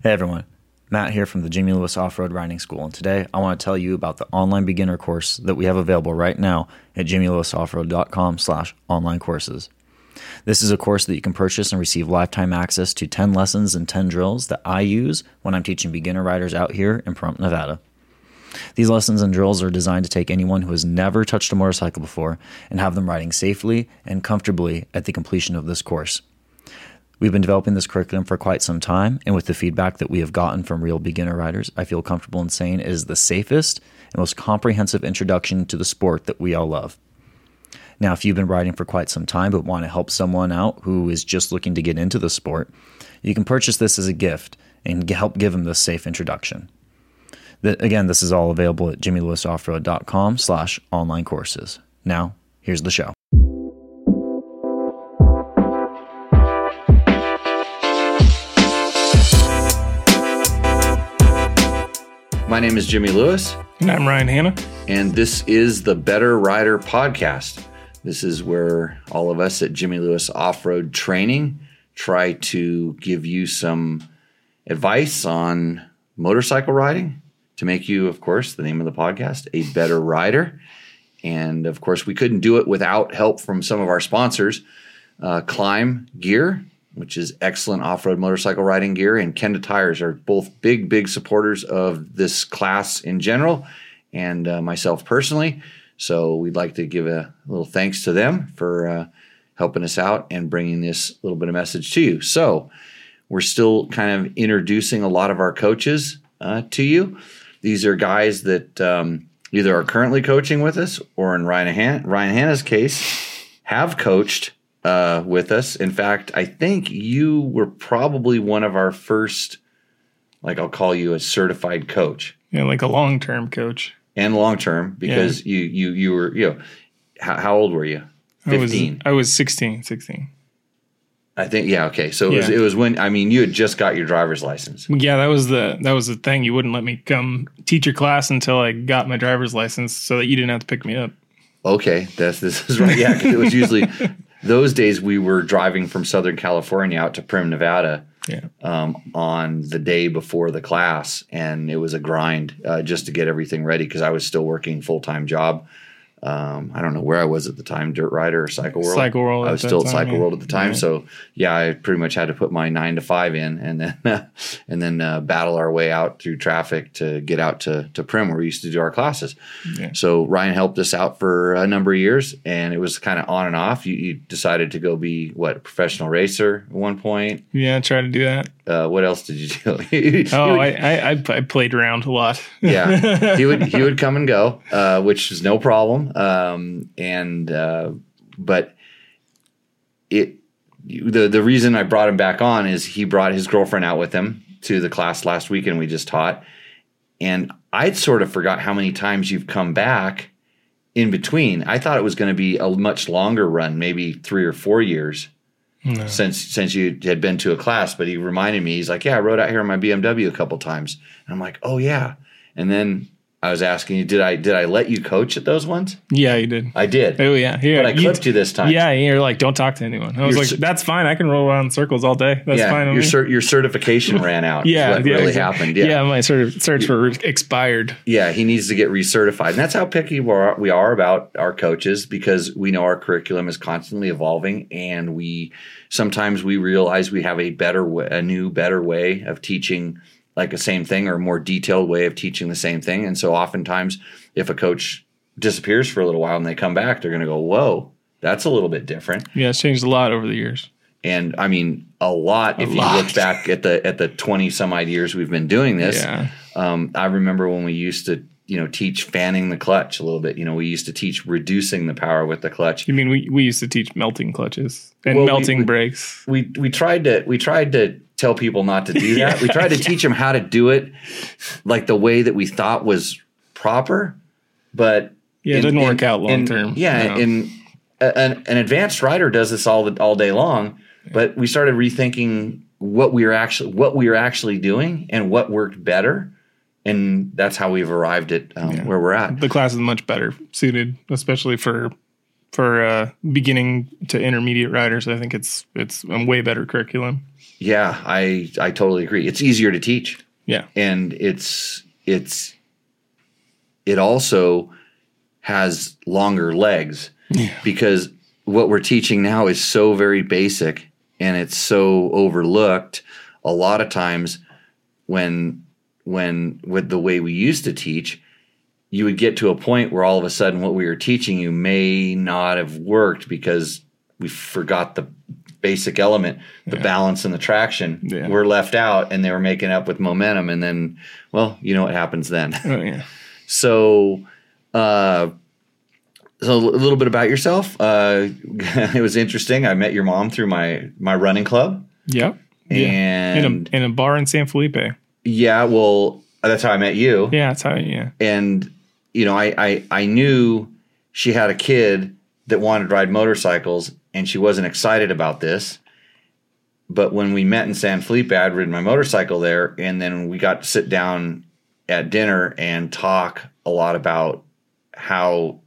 Hey everyone, Matt here from the Jimmy Lewis Off Road Riding School, and today I want to tell you about the online beginner course that we have available right now at jimmylewisoffroad.com/slash online courses. This is a course that you can purchase and receive lifetime access to 10 lessons and 10 drills that I use when I'm teaching beginner riders out here in Pahrump, Nevada. These lessons and drills are designed to take anyone who has never touched a motorcycle before and have them riding safely and comfortably at the completion of this course. We've been developing this curriculum for quite some time, and with the feedback that we have gotten from real beginner riders, I feel comfortable in saying it is the safest and most comprehensive introduction to the sport that we all love. Now, if you've been riding for quite some time but want to help someone out who is just looking to get into the sport, you can purchase this as a gift and help give them this safe introduction. The, again, this is all available at jimmylewisoffroad.com slash online courses. Now, here's the show. My name is Jimmy Lewis, And I'm Ryan Hanna. and this is the Better Rider Podcast. This is where all of us at Jimmy Lewis Off Road Training try to give you some advice on motorcycle riding to make you, of course, the name of the podcast, a better rider. And of course, we couldn't do it without help from some of our sponsors, uh, Klim Gear, which is excellent off-road motorcycle riding gear, and Kenda Tires are both big, big supporters of this class in general, and uh, myself personally. So we'd like to give a little thanks to them for uh, helping us out and bringing this little bit of message to you. So we're still kind of introducing a lot of our coaches uh, to you. These are guys that um, either are currently coaching with us, or in Ryan, Han- Ryan Hanna's case, have coached uh, with us. In fact, I think you were probably one of our first, like I'll call you a certified coach Yeah, like a long term coach. and long term because you you you were you know how, how old were you? I was, Fifteen. I was 16, 16. I think yeah okay. So it was it was when I mean you had just got your driver's license. Yeah, that was the that was the thing. You wouldn't let me come teach your class until I got my driver's license so that you didn't have to pick me up. Okay, that's this is right. Yeah, 'cause it was usually those days we were driving from Southern California out to Primm, Nevada. Yeah. um, on the day before the class, and it was a grind uh, just to get everything ready because I was still working full time job. Um, I don't know where I was at the time, Dirt Rider or Cycle World. Cycle World I was still at Cycle. World at the time, Yeah. so yeah, I pretty much had to put my nine to five in, and then and then uh, battle our way out through traffic to get out to to Primm where we used to do our classes. Yeah. So Ryan helped us out for a number of years, and it was kind of on and off. You, you decided to go be what a professional racer at one point. Yeah, I tried to do that. Uh, what else did you do? Oh, would- I, I, I, I played around a lot. yeah, he would he would come and go, uh, which is no problem. Um, and uh, but it the the reason I brought him back on is he brought his girlfriend out with him to the class last weekend we just taught, and I'd sort of forgot how many times you've come back in between. I thought it was going to be a much longer run, maybe three or four years No. since since you had been to a class, but he reminded me, he's like, Yeah, I rode out here in my BMW a couple times. And I'm like, Oh yeah. And then I was asking you, did I did I let you coach at those ones? Yeah, you did. I did. Oh, yeah. Here, but I clipped you this time. Yeah, you're like, don't talk to anyone. I was You're like, that's fine. I can roll around in circles all day. That's yeah. fine. Your your certification ran out. yeah, what yeah, really exactly. happened. Yeah. yeah my of search for expired. Yeah, he needs to get recertified. And that's how picky we are, we are about our coaches because we know our curriculum is constantly evolving and we sometimes we realize we have a better way, a new better way of teaching like a same thing or a more detailed way of teaching the same thing. And so oftentimes if a coach disappears for a little while and they come back, they're going to go, "Whoa, that's a little bit different." Yeah, it's changed a lot over the years. And I mean, a lot if you look back at the at the 20 some odd years we've been doing this. Yeah. Um, I remember when we used to, you know, teach fanning the clutch a little bit. You know, we used to teach reducing the power with the clutch. You mean we, we used to teach melting clutches and Well, we- melting we- brakes? We we tried to we tried to tell people not to do that. we tried to teach them how to do it like the way that we thought was proper, but Yeah, it in- didn't work in- out long in- term. Yeah, No. in an, an advanced rider does this all the, all day long, but we started rethinking what we were actually what we were actually doing and what worked better, and that's how we've arrived at um, Yeah. where we're at. the class is much better suited, especially for for uh, beginning to intermediate riders. I think it's it's a way better curriculum. Yeah, I I totally agree. It's easier to teach. Yeah. And it's it's it also has longer legs Yeah. because what we're teaching now is so very basic and it's so overlooked a lot of times when when with the way we used to teach you would get to a point where all of a sudden what we were teaching you may not have worked because we forgot the basic element the balance and the traction Yeah. were left out and they were making up with momentum and then well you know what happens then Oh yeah. so, uh, so a little bit about yourself. Uh, it was interesting. I met your mom through my my running club, Yep. Yeah. and in a in a bar in San Felipe. yeah, well, that's how I met you. Yeah, that's how. Yeah. And you know, I, I I knew she had a kid that wanted to ride motorcycles, and she wasn't excited about this. But when we met in San Felipe, I'd ridden my motorcycle there, and then we got to sit down at dinner and talk a lot about how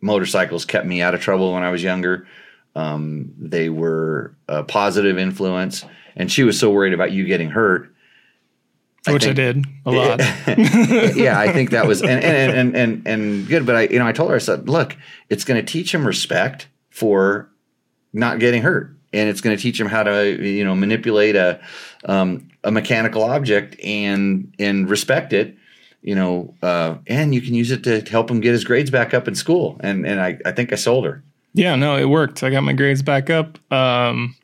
motorcycles kept me out of trouble when I was younger. Um, they were a positive influence, and she was so worried about you getting hurt. Which I, think- did a lot. yeah, I think that was and and and and, and good. But I, you know, I told her I said, look, it's going to teach him respect for not getting hurt, and it's going to teach him how to you know manipulate a um, a mechanical object and and respect it. You know, uh, and you can use it to help him get his grades back up in school. And and I, I think I sold her. Yeah, no, it worked. I got my grades back up. Um,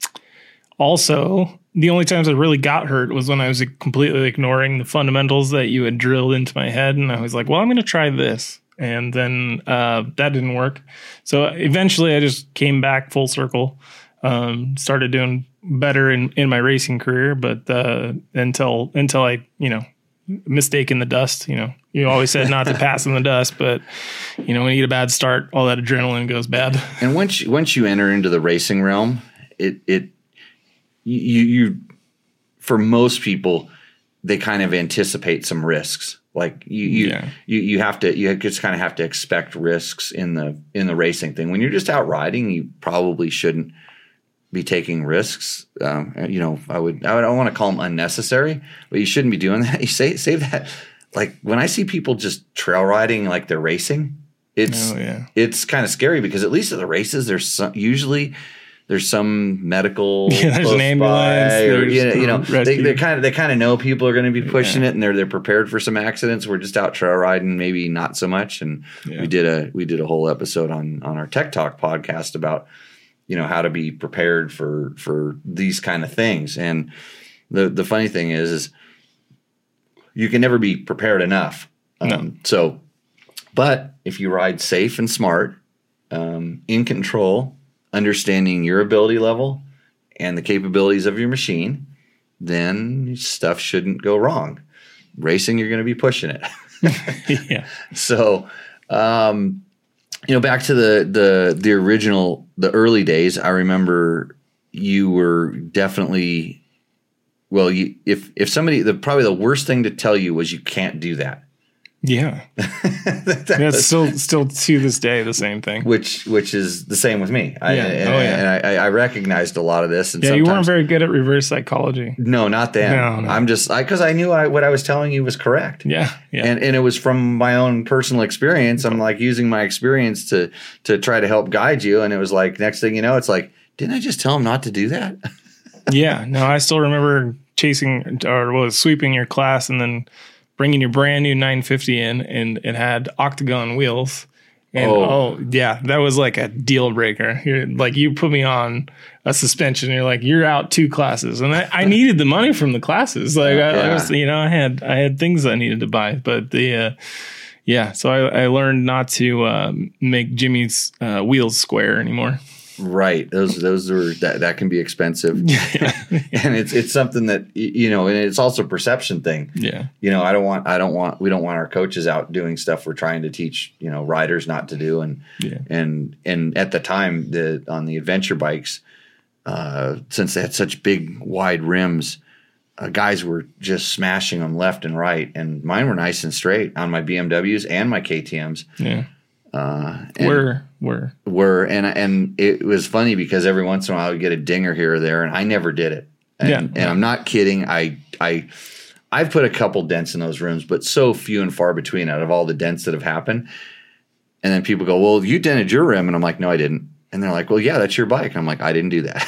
also, the only times I really got hurt was when I was completely ignoring the fundamentals that you had drilled into my head, and I was like, "Well, I'm going to try this," and then uh, that didn't work. So eventually, I just came back full circle, um, started doing better in in my racing career, but uh, until until I, you know, mistake in the dust. You know, you always said not to pass in the dust, but you know, when you get a bad start, all that adrenaline goes bad. And once you, once you enter into the racing realm, it it you you for most people they kind of anticipate some risks. Like you you Yeah. you, you have to you just kind of have to expect risks in the in the racing thing. When you're just out riding, you probably shouldn't be taking risks. Um, you know, I would I would I want to call them unnecessary, but you shouldn't be doing that. You say save that. Like when I see people just trail riding like they're racing, it's Oh, yeah. it's kind of scary because at least at the races, there's some, usually there's some medical. Yeah, there's an ambulance, or, you know, you know they, they kind of they kind of know people are going to be pushing it, and they're they're prepared for some accidents. We're just out trail riding, maybe not so much. And Yeah. we did a we did a whole episode on on our Tech Talk podcast about you know how to be prepared for for these kind of things. And the the funny thing is is you can never be prepared enough. Um, No. So, but if you ride safe and smart, um, in control, understanding your ability level and the capabilities of your machine, then stuff shouldn't go wrong. Racing, you're going to be pushing it. yeah. so, um, you know, back to the the the original, the early days. I remember you were definitely well. You, if if somebody, the probably the worst thing to tell you was you can't do that. Yeah. That That's was- still still to this day the same thing. which which is the same with me. I, Yeah. and, Oh, yeah. and I, I recognized a lot of this. And Yeah, you weren't very good at reverse psychology. No, not then. No, no. I'm just because I, knew I, what I was telling you was correct. Yeah. Yeah. And, and it was from my own personal experience. I'm like using my experience to to try to help guide you. And it was like next thing you know, it's like, didn't I just tell him not to do that? yeah. No, I still remember chasing or was sweeping your class and then bringing your brand new 950 in and it had octagon wheels. And Oh. oh, yeah, that was like a deal breaker. You're, like you put me on a suspension. You're like you're out two classes, and I, I needed the money from the classes. Like I, I Yeah. was, you know, I had I had things I needed to buy, but the uh, yeah. So I, I learned not to um, make Jimmy's uh, wheels square anymore. Right. Those those are that that can be expensive. and it's it's something that you know, and it's also a perception thing. Yeah. you know, I don't want, I don't want, we don't want our coaches out doing stuff we're trying to teach, you know, riders not to do. And, Yeah. and, and at the time, the, on the adventure bikes, uh, since they had such big, wide rims, uh, guys were just smashing them left and right. And mine were nice and straight on my BMWs and my KTMs. Yeah. and We're we're were and and it was funny because every once in a while I would get a dinger here or there, and I never did it. And, Yeah. and I'm not kidding. I I I've put a couple dents in those rooms, but so few and far between out of all the dents that have happened. And then people go, "Well, you dented your rim," and I'm like, "No, I didn't." And they're like, "Well, yeah, that's your bike." I'm like, "I didn't do that."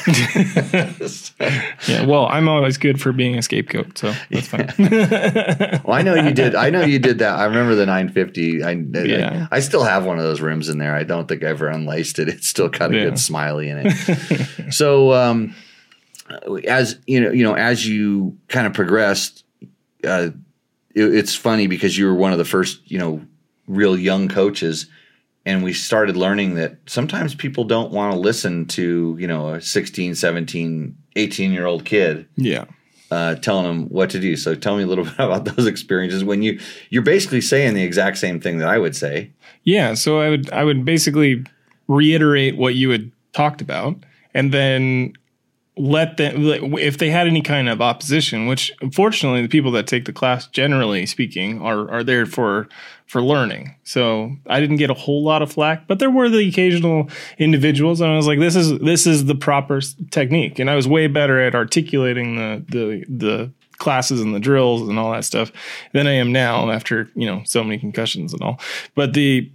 yeah. Well, I'm always good for being a scapegoat, so that's fine. well, I know you did. I know you did that. I remember the 950. I, Yeah. I, I still have one of those rims in there. I don't think I ever unlaced it. It's still got a Yeah. good smiley in it. so, um, as you know, you know, as you kind of progressed, uh, it, it's funny because you were one of the first, you know, real young coaches. And we started learning that sometimes people don't want to listen to, you know, a 16, 17, 18 year old kid yeah. uh, telling them what to do. So tell me a little bit about those experiences when you you're basically saying the exact same thing that I would say. Yeah, so I would I would basically reiterate what you had talked about, and then let them if they had any kind of opposition. Which unfortunately, the people that take the class, generally speaking, are are there for for learning. So I didn't get a whole lot of flack, but there were the occasional individuals, and I was like, this is this is the proper technique, and I was way better at articulating the the the classes and the drills and all that stuff than I am now after you know so many concussions and all. But the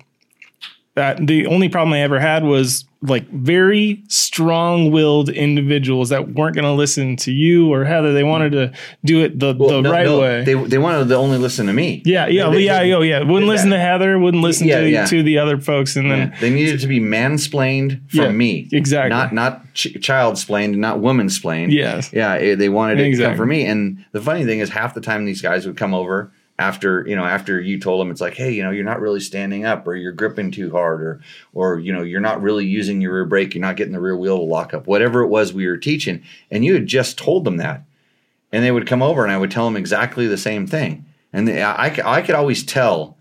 that the only problem I ever had was like very strong-willed individuals that weren't going to listen to you or Heather. They wanted to do it the, the no, right no, way. They they wanted to only listen to me. yeah, yeah, They- yeah, they- yeah, yeah. Wouldn't listen to Heather. Wouldn't listen Yeah, to yeah. to the other folks, and then. They needed to be mansplained from me, exactly. Not not ch- child splained, not woman splained. Yes. yeah. eh, They wanted it to come Exactly. from me. And the funny thing is, half the time these guys would come over after you know after you told them it's like, hey, you know, you're not really standing up, or you're gripping too hard, or or you know, you're not really using your rear brake, you're not getting the rear wheel to lock up, whatever it was we were teaching, and you had just told them that, and they would come over and I would tell them exactly the same thing, and they, I, I could always tell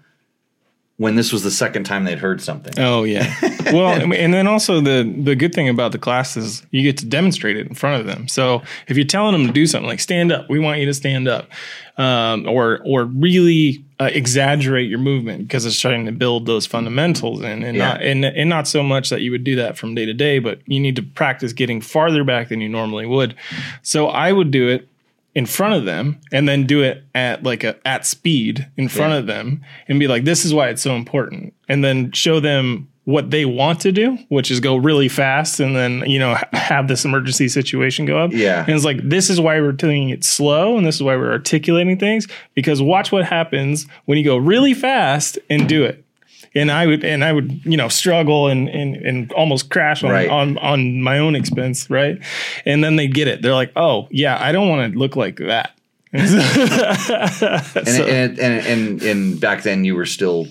when this was the second time they'd heard something. Oh yeah. well, and then also the the good thing about the class is you get to demonstrate it in front of them. So if you're telling them to do something like stand up, we want you to stand up, um, or or really uh, exaggerate your movement because it's trying to build those fundamentals and and Yeah. not and and not so much that you would do that from day to day, but you need to practice getting farther back than you normally would. So I would do it in front of them and then do it at like a at speed in front Yeah. of them and be like this is why it's so important and then show them what they want to do which is go really fast and then you know have this emergency situation go up Yeah. and it's like this is why we're doing it slow and this is why we're articulating things because watch what happens when you go really fast and do it and I would and I would you know struggle and and, and almost crash on, Right. on on my own expense, right? And then they get it. They're like, oh yeah, I don't want to look like that. and, and, and and and back then you were still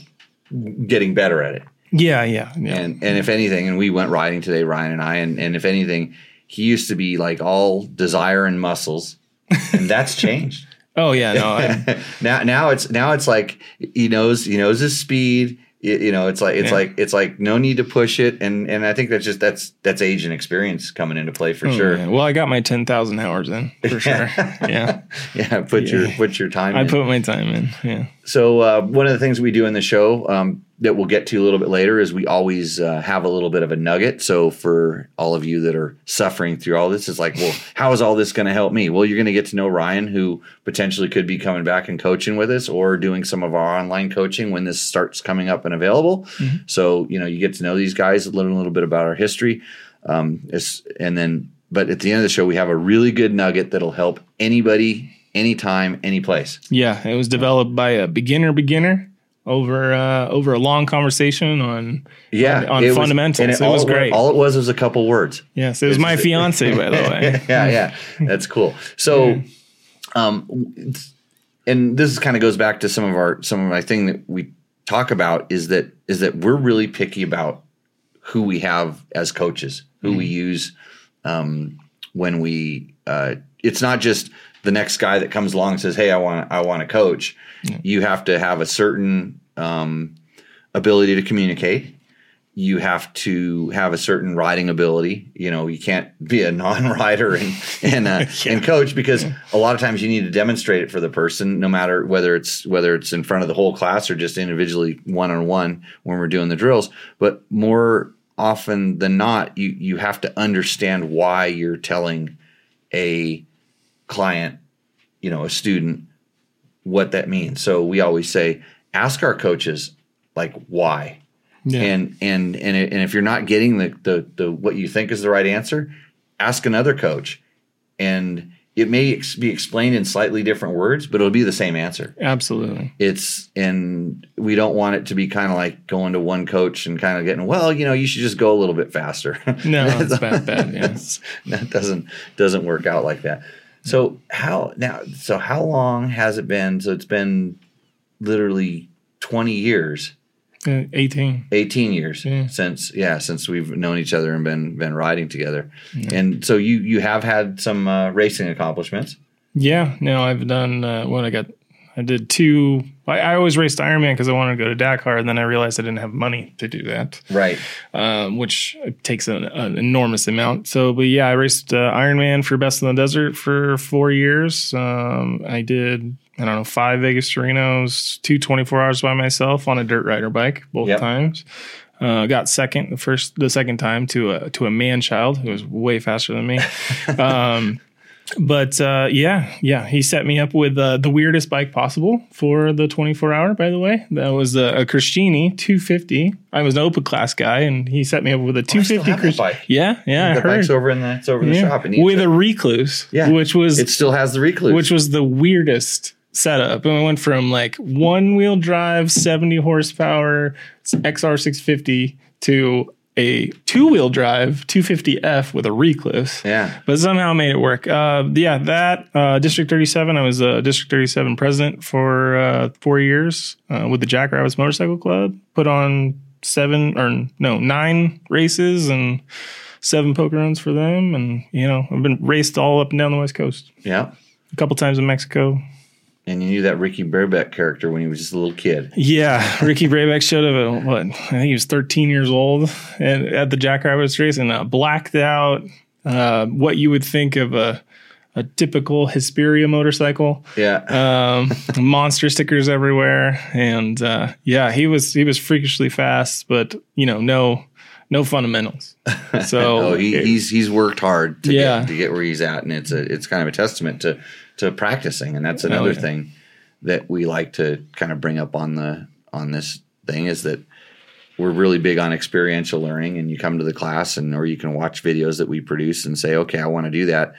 getting better at it. yeah, yeah, yeah. And and if anything, and we went riding today, Ryan and I, and, and if anything, he used to be like all desire and muscles, and that's changed. oh yeah, no, I, now now it's now it's like he knows he knows his speed. You, you know, it's like it's Yeah. like it's like no need to push it, and and I think that's just that's that's age and experience coming into play for sure. Oh, yeah. Well, I got my ten thousand hours in for sure. yeah, Yeah, put your put your time. In. I in. put my time in. Yeah. So uh, one of the things we do in the show um, that we'll get to a little bit later is we always uh, have a little bit of a nugget. So for all of you that are suffering through all this, it's like, well, how is all this going to help me? Well, you're going to get to know Ryan, who potentially could be coming back and coaching with us, or doing some of our online coaching when this starts coming up and available. So you know, you get to know these guys, learn a little bit about our history, um, and then. But at the end of the show, we have a really good nugget that'll help anybody, anytime, any place. Yeah, it was developed by a beginner beginner over uh, over a long conversation on Yeah, on, on it was- fundamentals. and it, all was great. All it was was a couple words. yes, it was my fiance, by the way. yeah, yeah, that's cool. So, um, and this kind of goes back to some of our some of my thing that we talk about is that is that we're really picky about who we have as coaches, who we use um, when we. Uh, it's not just the next guy that comes along and says, "Hey, I want I want to coach." You have to have a certain um, ability to communicate you have to have a certain riding ability. You know, you can't be a non-rider and and, uh, and coach because a lot of times you need to demonstrate it for the person, no matter whether it's whether it's in front of the whole class or just individually one on one when we're doing the drills. But more often than not, you you have to understand why you're telling a client, you know, a student, what that means. So we always say, ask our coaches like why Yeah. and and and and if you're not getting the, the the what you think is the right answer, ask another coach, and it may ex- be explained in slightly different words, but it'll be the same answer. Absolutely. It's and we don't want it to be kind of like going to one coach and kind of getting well, you know, you should just go a little bit faster. No, it's bad, bad. Yeah. that doesn't doesn't work out like that. So how now? So how long has it been? So it's been literally twenty years. Uh, 18. 18 years Yeah. since yeah since we've known each other and been been riding together and so you you have had some uh, racing accomplishments Yeah. No, I've done uh, what I got. I did two. I, I always raced Ironman because I wanted to go to Dakar, and then I realized I didn't have money to do that, right um, which takes an, an enormous amount. So, but yeah, I raced uh, Ironman for Best in the Desert for four years. Um, I did. I don't know, five Vegas to Renos, two 24 hours by myself on a dirt rider bike, both Yep. times. Uh, got second the first, the second time to a to a man child who was way faster than me. um, but uh, yeah, yeah, he set me up with uh, the weirdest bike possible for the 24 hour. By the way, that was a, a Christini 250. I was an open class guy, and he set me up with a Oh, I still 250. have that bike. Yeah, yeah, I the heard. bike's over in the it's over in the shop and with a Rekluse, Yeah. which was it still has the Rekluse which was the weirdest setup. And we went from like one wheel drive, 70 horsepower XR650 to a two wheel drive 250F with a Rekluse. yeah But somehow made it work. Uh, yeah, that uh, District 37. I was a District 37 president for uh, four years uh, with the Jackrabbits Motorcycle Club. Put on seven or no nine races and seven poker runs for them. And you know, I've been raced all up and down the West Coast. yeah A couple times in Mexico. And you knew that Ricky Brabec character when he was just a little kid Yeah, Ricky Brabec showed up at what I think he was 13 years old and at the Jackrabbits race and uh, blacked out uh, what you would think of a a typical Hesperia motorcycle. yeah Um, monster stickers everywhere, and uh, yeah, he was he was freakishly fast, but you know, no no fundamentals. So oh he, he's he's worked hard to Yeah. get to get where he's at and it's a it's kind of a testament to to practicing and that's another Oh, yeah. thing that we like to kind of bring up on the on this thing is that we're really big on experiential learning and you come to the class and or you can watch videos that we produce and say okay I want to do that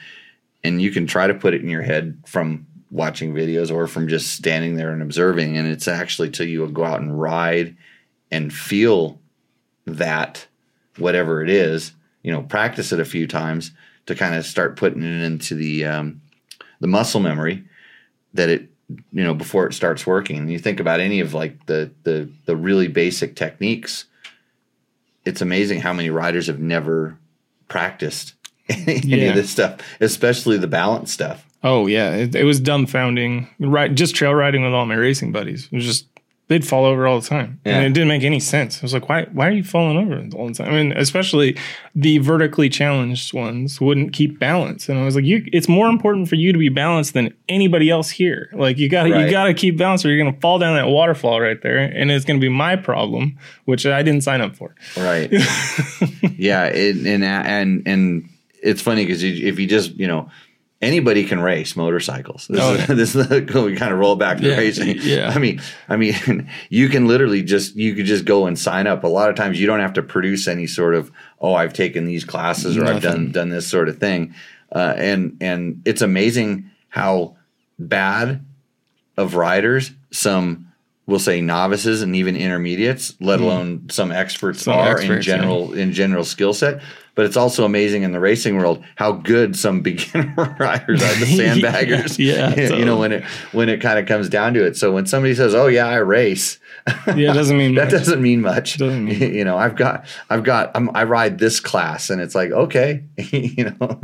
and you can try to put it in your head from watching videos or from just standing there and observing and it's actually till you go out and ride and feel that whatever it is you know practice it a few times to kind of start putting it into the um, the muscle memory that it you know before it starts working and you think about any of like the the the really basic techniques it's amazing how many riders have never practiced any Yeah. of this stuff especially the balance stuff Oh yeah, it, it was dumbfounding. Right, just trail riding with all my racing buddies. It was just they'd fall over all the time, Yeah. and it didn't make any sense. I was like, why? Why are you falling over all the time? I mean, especially the vertically challenged ones wouldn't keep balance, and I was like, you. It's more important for you to be balanced than anybody else here. Like you got to Right. you got to keep balance, or you're gonna fall down that waterfall right there, and it's gonna be my problem, which I didn't sign up for. Right. yeah, it, and and and it's funny because if you just you know anybody can race motorcycles. This Oh, is, yeah. this is the, we kind of roll back to Yeah, racing. yeah. I mean, I mean, you can literally just you could just go and sign up. A lot of times you don't have to produce any sort of oh I've taken these classes or I've done done this sort of thing, uh, and and it's amazing how bad of riders some we'll say novices and even intermediates let alone some experts Hmm. Some are in experts, yeah. general in general skill set but it's also amazing in the racing world how good some beginner riders are the sandbaggers Yeah, you know when it when it kind of comes down to it so when somebody says oh yeah i race Yeah, it doesn't mean that much. doesn't mean much Doesn't mean you know i've got i've got I'm, i ride this class and it's like okay you know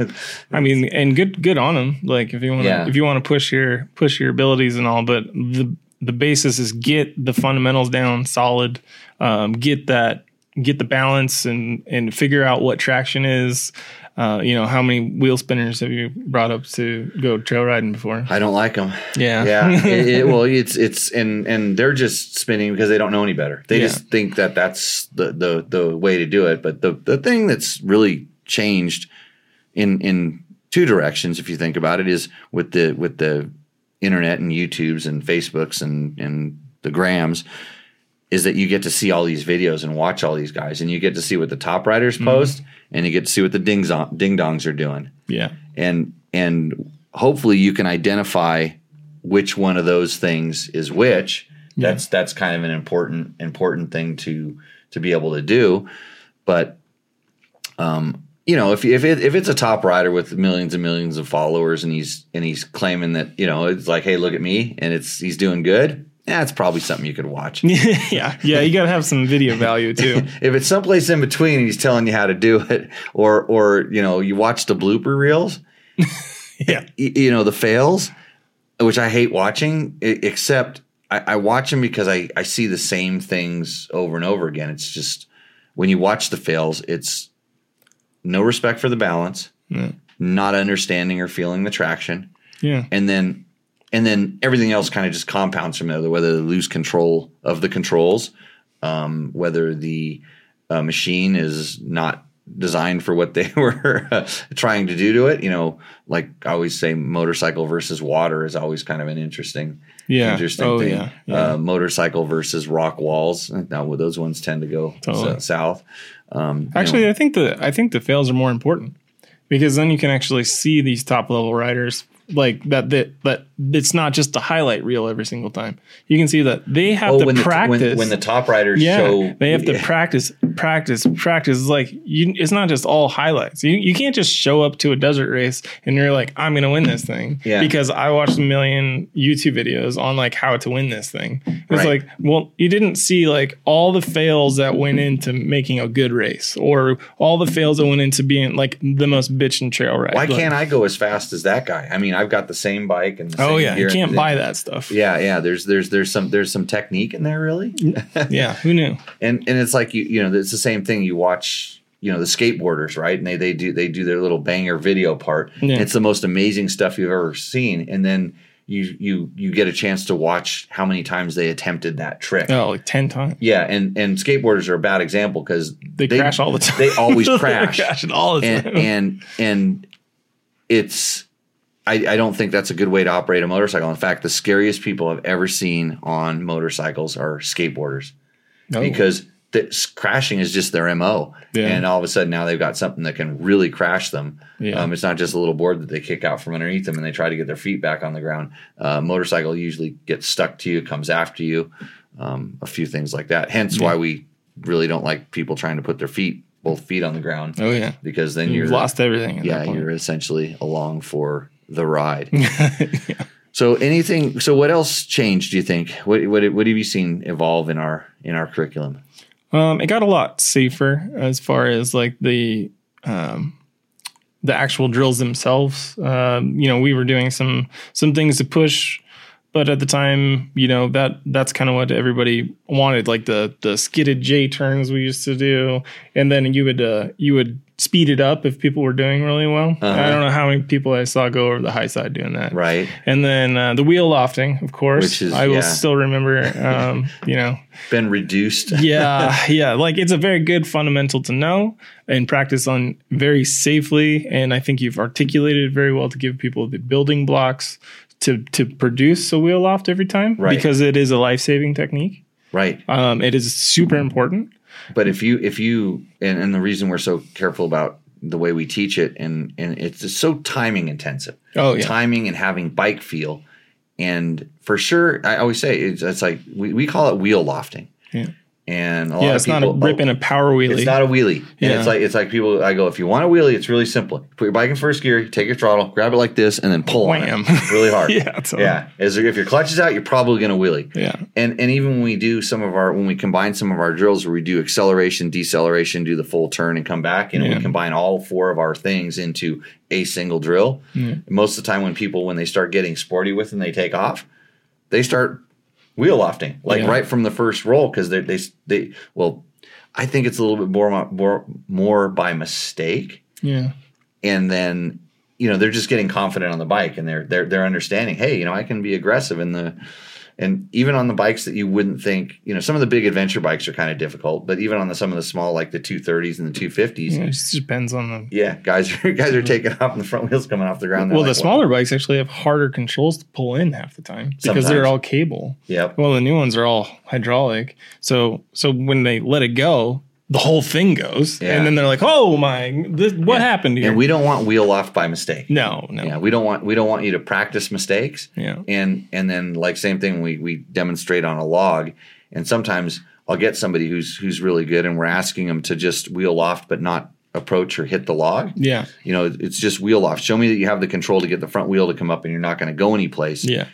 I mean, and good good on them. Like if you want to Yeah. if you want to push your push your abilities and all, but the the basis is get the fundamentals down solid. Um, get that get the balance and and figure out what traction is. Uh, you know, how many wheel spinners have you brought up to go trail riding before? I don't like them. Yeah. yeah. It, it, well, it's it's and and they're just spinning because they don't know any better. They Yeah. just think that that's the the the way to do it. But the the thing that's really changed in in two directions, if you think about it, is with the with the internet and YouTubes and Facebooks and and the grams. Is that you get to see all these videos and watch all these guys, and you get to see what the top riders post, and you get to see what the ding ding dongs are doing. Yeah. and and hopefully you can identify which one of those things is which. That's that's kind of an important important thing to to be able to do. But um you know if if it, if it's a top rider with millions and millions of followers and he's and he's claiming that you know it's like hey look at me and it's he's doing good it's probably something you could watch yeah. Yeah. You got to have some video value too. if it's someplace in between and he's telling you how to do it or or you know you watch the blooper reels Yeah. y- you know the fails which i hate watching except I, I watch them because I, I see the same things over and over again it's just when you watch the fails it's no respect for the balance Yeah. not understanding or feeling the traction Yeah. and then and then everything else kind of just compounds from there whether they lose control of the controls um, whether the uh, machine is not designed for what they were uh, trying to do to it you know like i always say motorcycle versus water is always kind of an interesting Yeah. interesting oh, thing yeah. yeah. Uh, motorcycle versus rock walls now those ones tend to go Totally. s- south um, you Actually, know, I think the I think the fails are more important because then you can actually see these top level riders like that that that it's not just a highlight reel every single time. You can see that they have oh, to when, the, practice. when, when the top riders yeah, show they have to practice, practice, practice. It's like you, it's not just all highlights. You you can't just show up to a desert race and you're like, I'm gonna win this thing Yeah. because I watched a million YouTube videos on like how to win this thing. It's Right. like, well, you didn't see like all the fails that went into making a good race or all the fails that went into being like the most bitchin' trail ride. Why Like, can't I go as fast as that guy? I mean, I've got the same bike and the Oh yeah, you can't and- buy that stuff. Yeah, yeah. There's there's there's some there's some technique in there really, Yeah, who knew? and and it's like you you know it's the same thing. You watch you know the skateboarders right, and they they do they do their little banger video part. Yeah. It's the most amazing stuff you've ever seen, and then you you you get a chance to watch how many times they attempted that trick. Oh, like ten times. Yeah, and and skateboarders are a bad example because They, crash all the time. They always crash. crash it all the and and and it's I, I don't think that's a good way to operate a motorcycle. In fact, the scariest people I've ever seen on motorcycles are skateboarders No. because this crashing is just their mo. Yeah. And all of a sudden now they've got something that can really crash them. Yeah. Um, it's not just a little board that they kick out from underneath them and they try to get their feet back on the ground. Uh, motorcycle usually gets stuck to you, comes after you, um, a few things like that. Hence why we really don't like people trying to put their feet, both feet on the ground oh yeah, because then you've you're lost everything. At yeah that point. you're essentially along for the ride. So anything so what else changed do you think? What, what what have you seen evolve in our in our curriculum? Um, it got a lot safer as far as like the um, the actual drills themselves. Um, you know, we were doing some some things to push, but at the time, you know that that's kind of what everybody wanted, like the the skidded J turns we used to do, and then you would uh, you would speed it up if people were doing really well. I don't know how many people I saw go over the high side doing that. right And then uh, the wheel lofting, of course. Which is- I will yeah. still remember. Um, you know, been reduced yeah, yeah. Like it's a very good fundamental to know and practice on very safely. And I think you've articulated it very well to give people the building blocks to to produce a wheel loft every time Right. because it is a life saving technique. right Um, it is super important. But if you if you and, and the reason we're so careful about the way we teach it and and it's just so timing intensive. Oh yeah, timing and having bike feel. And for sure i always say it's, it's like we, we call it wheel lofting. Yeah. And a lot yeah. of It's people not a ripping oh, a power wheelie. It's not a wheelie. And Yeah. it's like it's like people I go, if you want a wheelie, it's really simple. Put your bike in first gear, take your throttle, grab it like this, and then pull on Wham. it really hard. Yeah, totally. yeah. As if your clutch is out, you're probably gonna wheelie. yeah, And and even when we do some of our when we combine some of our drills where we do acceleration, deceleration, do the full turn and come back, and Yeah. we combine all four of our things into a single drill. Most of the time when people when they start getting sporty with and they take off, they start wheel lofting like Yeah. right from the first roll because they they they well I think it's a little bit more more more by mistake, Yeah. and then you know they're just getting confident on the bike, and they're they're they're understanding. Hey, you know, I can be aggressive in the. And even on the bikes that you wouldn't think, you know, some of the big adventure bikes are kind of difficult, but even on the, some of the small, like the 230s and the 250s, It just depends on the. yeah, guys are guys are mm-hmm. taking off and the front wheels coming off the ground. Well, the like, smaller bikes actually have harder controls to pull in half the time because Sometimes. they're all cable. Yep. Well, the new ones are all hydraulic. So so when they let it go, the whole thing goes, Yeah. and then they're like, "Oh my, this, what happened here?" And we don't want wheel off by mistake. no, no, Yeah, we don't want we don't want you to practice mistakes. Yeah. And and then like same thing we we demonstrate on a log, and sometimes I'll get somebody who's who's really good, and we're asking them to just wheel off, but not approach or hit the log. yeah, You know, it's just wheel off. Show me that you have the control to get the front wheel to come up, and you're not going to go anyplace. yeah,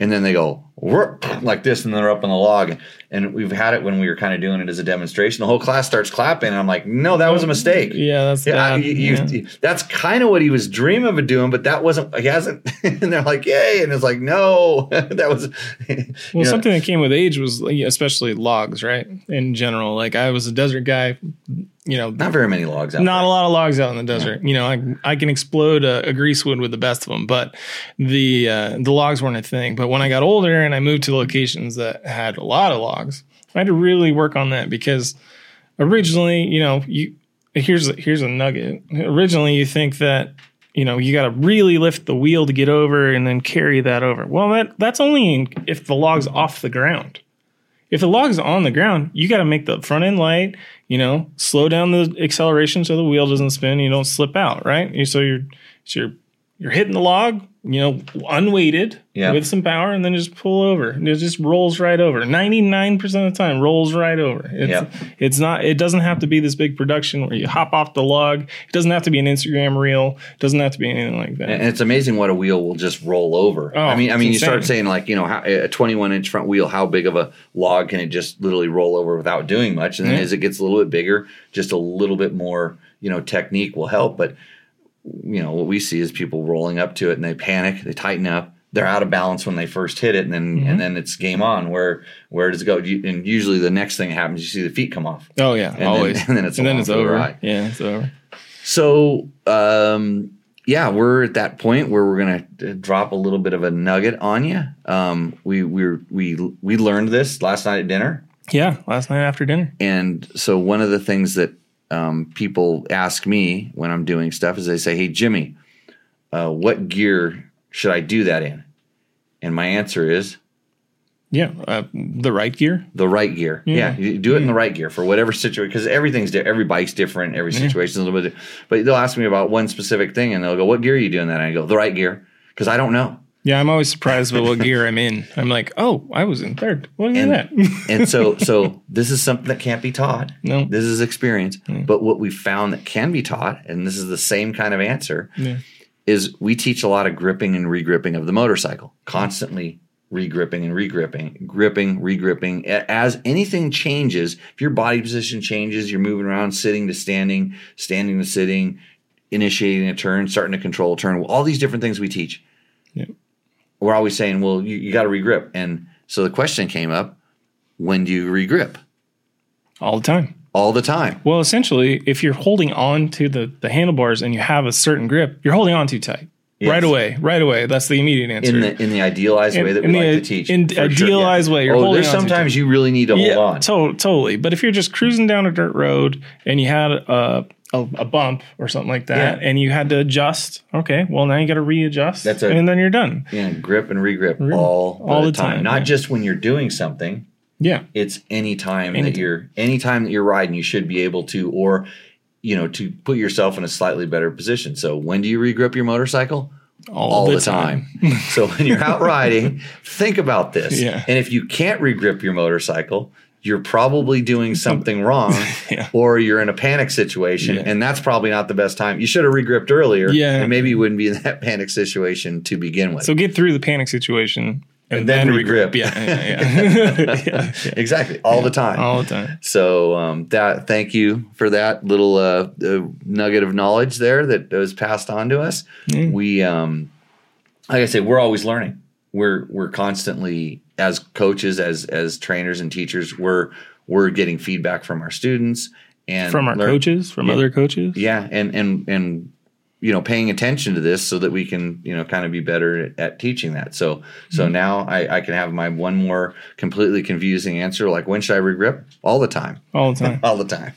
And then they go like this, and they're up on the log. And we've had it when we were kind of doing it as a demonstration. The whole class starts clapping, and I'm like, "No, that was a mistake." yeah. That's Yeah, bad. you, you, yeah. that's kind of what he was dreaming of doing, but that wasn't. He hasn't. and they're like, "Yay!" And it's like, "No, that was." Well, know, something that came with age was especially logs, right? In general, like I was a desert guy, you know, not very many logs out. not a lot of logs out in the desert. You know, I I can explode a, a grease wood with the best of them, but the uh, the logs weren't a thing. But when I got older and I moved to locations that had a lot of logs, I had to really work on that because originally, you know, you here's here's a nugget. Originally, you think that you know you got to really lift the wheel to get over and then carry that over. Well, that that's only if the log's off the ground. If the log's on the ground, you got to make the front end light, you know, slow down the acceleration so the wheel doesn't spin, you don't slip out, right? So you're so you're you're hitting the log, you know, unweighted Yeah. with some power, and then just pull over. And it just rolls right over. Ninety nine percent of the time, rolls right over. It's Yeah. it's not. It doesn't have to be this big production where you hop off the log. It doesn't have to be an Instagram reel. It doesn't have to be anything like that. And it's amazing what a wheel will just roll over. Oh, I mean, I mean, you start saying like, you know, how, a 21 inch front wheel, how big of a log can it just literally roll over without doing much? And then Yeah. as it gets a little bit bigger, just a little bit more, you know, technique will help. But you know, what we see is people rolling up to it and they panic, they tighten up, they're out of balance when they first hit it, and then Mm-hmm. and then it's game on. Where where does it go? And usually the next thing that happens, you see the feet come off. oh yeah, then- always. and then it's and then it's the over. Yeah, it's over. So, um, yeah, we're at that point where we're gonna drop a little bit of a nugget on you. Um, we we we we learned this last night at dinner, Yeah, last night after dinner. and so one of the things that um, people ask me when I'm doing stuff is they say, "Hey, Jimmy, uh, what gear should I do that in?" And my answer is Yeah, uh, the right gear. the right gear. Yeah, you do it in the right gear for whatever situation because everything's di- every bike's different, every situation's a little bit. But they'll ask me about one specific thing, and they'll go, "What gear are you doing that?" And I go, "The right gear," because I don't know. Yeah, I'm always surprised with what gear I'm in. I'm like, oh, I was in third. Look at And that. and so so this is something that can't be taught. No. this is experience. But what we found that can be taught, and this is the same kind of answer, Yeah. is we teach a lot of gripping and regripping of the motorcycle, constantly regripping and regripping, gripping, regripping. As anything changes, if your body position changes, you're moving around, sitting to standing, standing to sitting, initiating a turn, starting to control a turn, all these different things we teach. Yeah. We're always saying, well, you, you got to regrip. And so the question came up when do you regrip? All the time. All the time. Well, essentially, if you're holding on to the, the handlebars and you have a certain grip, you're holding on too tight. Yes. Right away. Right away. That's the immediate answer. In the in the idealized way that we in the like to teach. in for sure, idealized way, you're oh, holding there's sometimes you really need to hold yeah, on. to- totally. But if you're just cruising down a dirt road and you had a, a, a bump or something like that Yeah. and you had to adjust, okay, well, now you got to readjust That's a- and then you're done. Yeah, grip and regrip all, all the, the time. time, Not yeah. just when you're doing something. Yeah. It's any time that you're any time that you're riding, you should be able to, or you know, to put yourself in a slightly better position. So when do you regrip your motorcycle? All, All the, the time. so when you're out riding, think about this. Yeah. And if you can't regrip your motorcycle, you're probably doing something wrong, Yeah. or you're in a panic situation, Yeah. and that's probably not the best time. You should have regripped earlier, Yeah. and maybe you wouldn't be in that panic situation to begin with. So get through the panic situation and, And then regrip. Yeah. Yeah. yeah. yeah. exactly all the time. All the time. So um, that thank you for that little uh, uh, nugget of knowledge there that was passed on to us. We, um, like I say, we're always learning. We're we're constantly as coaches, as as trainers and teachers, we're we're getting feedback from our students and from our learn- coaches, from Yeah. other coaches. Yeah, and and and you know, paying attention to this so that we can you know kind of be better at, at teaching that. So so Mm-hmm. now I, I can have my one more completely confusing answer like when should I regrip? All the time, all the time. all the time.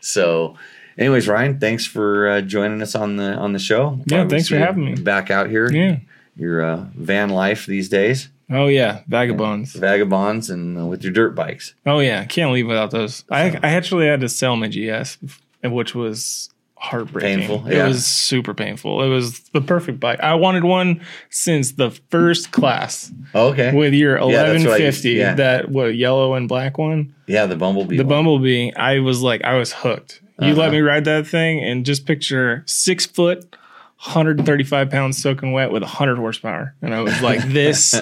So. Anyways, Ryan, thanks for uh, joining us on the on the show. Yeah, thanks for having me. Back out here, Yeah. your uh, van life these days, Oh yeah, vagabonds. vagabonds, and uh, with your dirt bikes. Oh yeah, can't leave without those. I I actually had to sell my GS, which was heartbreaking. Painful, It was super painful. It was the perfect bike. I wanted one since the first class Oh, okay, with your Yeah, that's what I- 1150. yeah. that what yellow and black one. yeah, the bumblebee. The one. Bumblebee. I was like, I was hooked. You Uh-huh. let me ride that thing, and just picture six foot. 135 pounds soaking wet with 100 horsepower and i was like this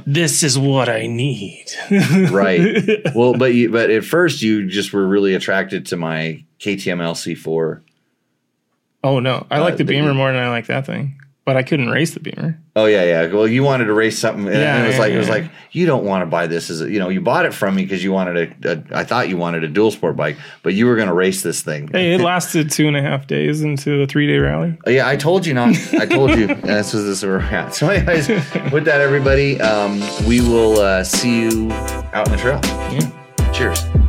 this is what i need right. Well, but you, but at first you just were really attracted to my KTM LC4. Oh no, I Uh, like the the- Beamer more than I like that thing. But I couldn't race the Beamer. Oh yeah, yeah. Well, you wanted to race something, and Yeah, it was yeah, like it was yeah. like you don't want to buy this as a, you know you bought it from me because you wanted a, a. I thought you wanted a dual sport bike, but you were going to race this thing. Hey, it lasted two and a half days into the three day rally. Oh, yeah, I told you not. I told you. this was this is where we're at. So, anyways, with that, everybody, um, we will uh, see you out in the trail. Yeah. Cheers.